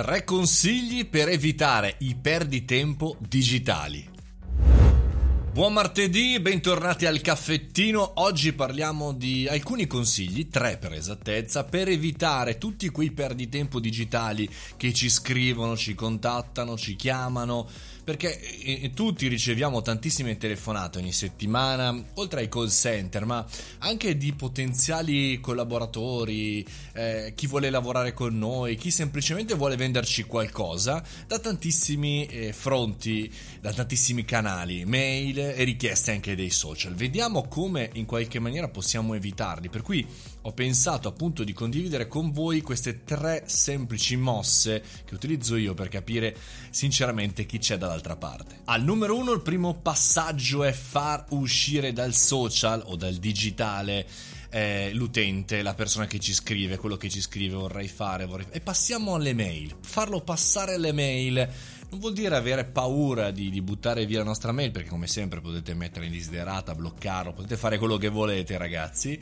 Tre consigli per evitare i perditempo digitali. Buon martedì, bentornati al caffettino. Oggi parliamo di alcuni consigli, tre per esattezza, per evitare tutti quei perditempo digitali che ci scrivono, ci contattano, ci chiamano perché eh, eh, tutti riceviamo tantissime telefonate ogni settimana, oltre ai call center, ma anche di potenziali collaboratori, eh, chi vuole lavorare con noi, chi semplicemente vuole venderci qualcosa, da tantissimi eh, fronti, da tantissimi canali, mail e richieste anche dei social. Vediamo come in qualche maniera possiamo evitarli, per cui ho pensato appunto di condividere con voi queste tre semplici mosse che utilizzo io per capire sinceramente chi c'è dall'altra parte. Al numero uno il primo passaggio è far uscire dal social o dal digitale eh, l'utente, la persona che ci scrive, quello che ci scrive vorrei fare, vorrei e passiamo alle mail. Farlo passare alle mail non vuol dire avere paura di, di, buttare via la nostra mail perché come sempre potete mettere in desiderata, bloccarlo, potete fare quello che volete ragazzi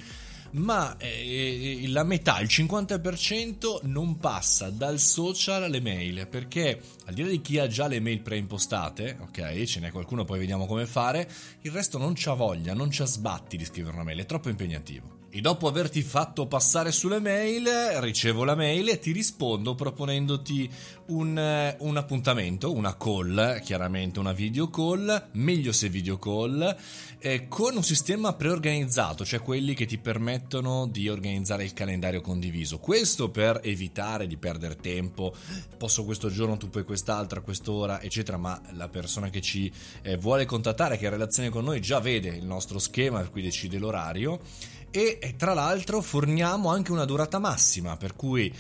ma eh, la metà, il 50% non passa dal social alle mail perché al di là di chi ha già le mail preimpostate, ok, ce n'è qualcuno, poi vediamo come fare, il resto non c'ha voglia, non c'ha sbatti di scrivere una mail, è troppo impegnativo. E dopo averti fatto passare sulle mail, ricevo la mail e ti rispondo proponendoti un, un, appuntamento, una call, chiaramente una video call, meglio se video call, eh, con un sistema preorganizzato, cioè quelli che ti permettono di organizzare il calendario condiviso. Questo per evitare di perdere tempo, posso questo giorno, tu puoi quest'altra, quest'ora, eccetera, ma la persona che ci eh, vuole contattare, che ha relazione con noi, già vede il nostro schema, per cui decide l'orario e tra l'altro forniamo anche una durata massima, per cui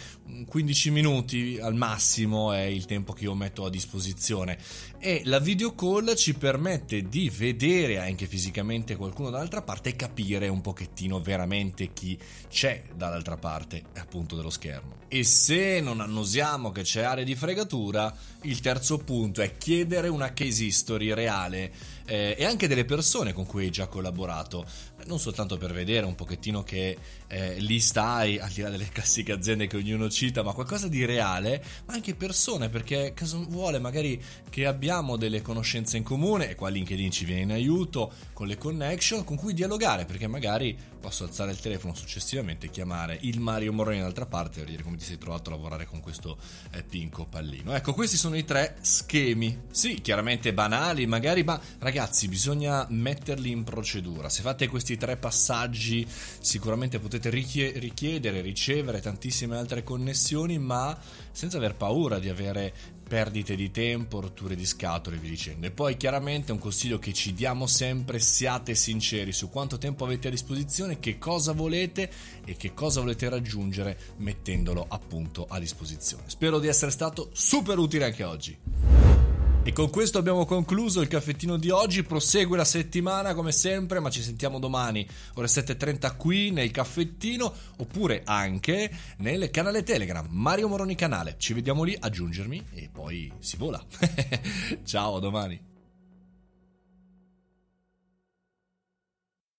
15 minuti al massimo è il tempo che io metto a disposizione e la video call ci permette di vedere anche fisicamente qualcuno dall'altra parte e capire un pochettino veramente chi c'è dall'altra parte appunto dello schermo. E se non annosiamo che c'è area di fregatura, il terzo punto è chiedere una case history reale eh, e anche delle persone con cui hai già collaborato, non soltanto per vedere un pochettino che eh, lì stai, al di là delle classiche aziende che ognuno cita, ma qualcosa di reale, ma anche persone, perché caso vuole magari che abbiamo delle conoscenze in comune e qua LinkedIn ci viene in aiuto con le connection con cui dialogare, perché magari posso alzare il telefono successivamente e chiamare il Mario Moroni dall'altra parte per dire come ti sei trovato a lavorare con questo eh, pinco pallino. Ecco, questi sono i tre schemi. Sì, chiaramente banali, magari, ma ragazzi, bisogna metterli in procedura. Se fate questi tre passaggi, sicuramente potete richiedere, ricevere tantissime altre connessioni, ma senza aver paura di avere perdite di tempo, rotture di scatole via dicendo. E poi chiaramente un consiglio che ci diamo sempre, siate sinceri su quanto tempo avete a disposizione, che cosa volete e che cosa volete raggiungere mettendolo appunto a disposizione. Spero di essere stato super utile anche oggi. E con questo abbiamo concluso il caffettino di oggi. Prosegue la settimana come sempre, ma ci sentiamo domani ore 7.30 qui nel caffettino oppure anche nel canale Telegram Mario Moroni Canale. Ci vediamo lì, aggiungermi e poi si vola. Ciao, a domani.